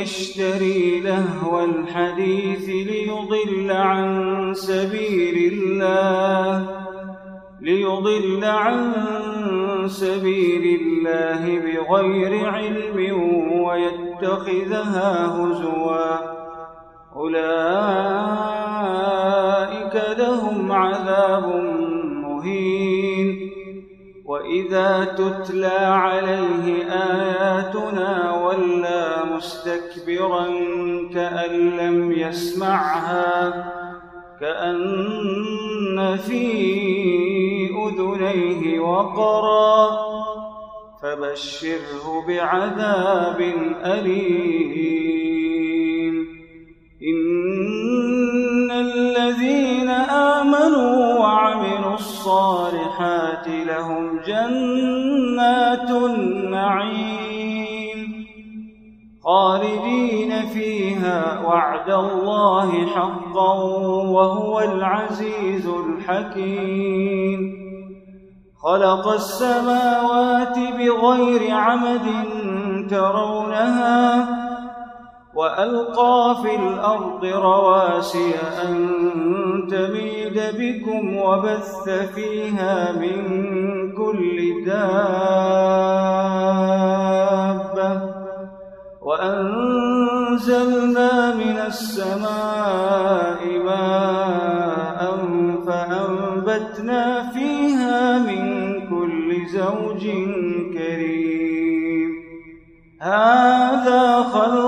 يشتري لهو الحديث ليضل عن سبيل الله ليضل عن سبيل الله بغير علم ويتخذها هزوا. أولئك وإذا تتلى عليه آياتنا ولى مستكبرا كأن لم يسمعها كأن في أذنيه وقرا فبشره بعذاب أليم جنات النعيم خالدين فيها وعد الله حقا وهو العزيز الحكيم. خلق السماوات بغير عمد ترونها وألقى في الأرض رواسي أن تميد بكم وبث فيها من كل دابة وأنزلنا من السماء ماء فأنبتنا فيها من كل زوج كريم. هذا خلق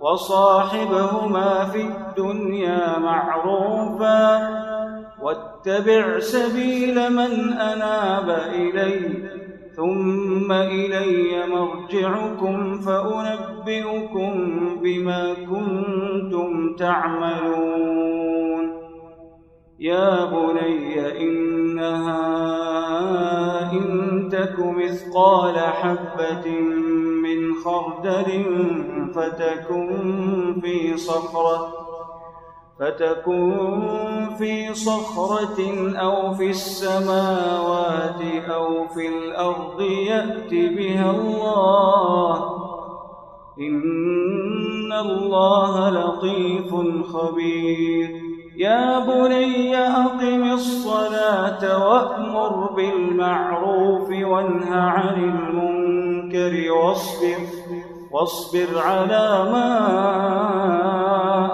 وصاحبهما في الدنيا معروفا واتبع سبيل من أناب إلي ثم إلي مرجعكم فأنبئكم بما كنتم تعملون. يا بني إنها إن تك مثقال حبة خردل فتكن في صخرة فتكون في صخرة أو في السماوات أو في الأرض يأت بها الله. إن الله لطيف خبير. يا بني أقم الصلاة وأمر بالمعروف وانه عن المنكر واصبر واصبر على ما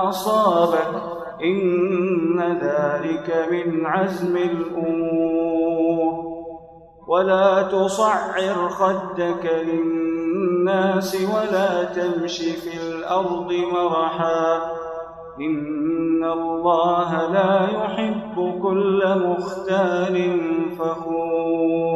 أصابك. إن ذلك من عزم الأمور. ولا تصعر خدك للناس ولا تمش في الأرض مرحا. إن الله لا يحب كل مختال فخور.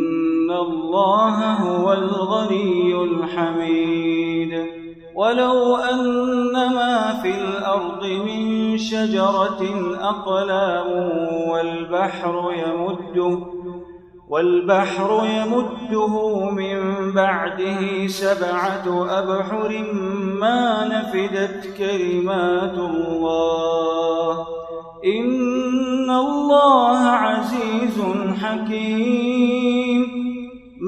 الله هو الغني الحميد. ولو أن ما في الأرض من شجرة أقلام والبحر يمده والبحر يمده من بعده سبعة أبحر ما نفدت كلمات الله. إن الله عزيز حكيم.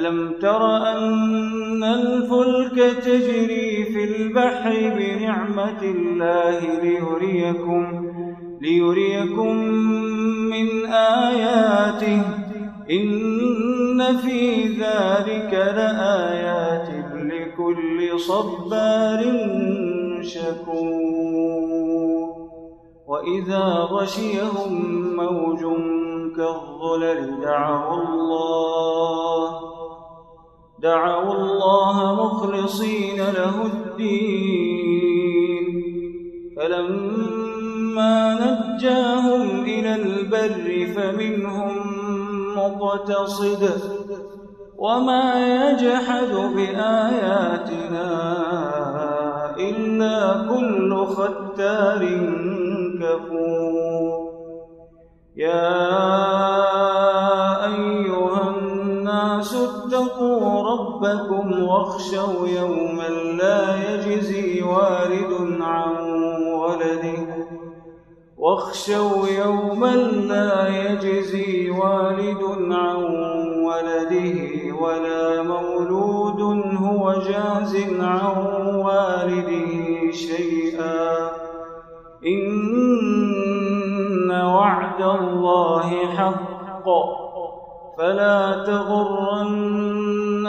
ألم تر أن الفلك تجري في البحر بنعمة الله ليريكم ليريكم من آياته؟ إن في ذلك لآيات لكل صبار شكور. وإذا غشيهم موج كالظلل دعوا الله دعوا الله مخلصين له الدين. فلما نجاهم إلى البر فمنهم مقتصد وما يجحد بآياتنا إلا كل ختار كفور. يا ربكم واخشوا يوما لا يجزي والد عن ولده. واخشوا يوما لا يجزي والد عن ولده ولا مولود هو جاز عن والده شيئا. إن وعد الله حق. فلا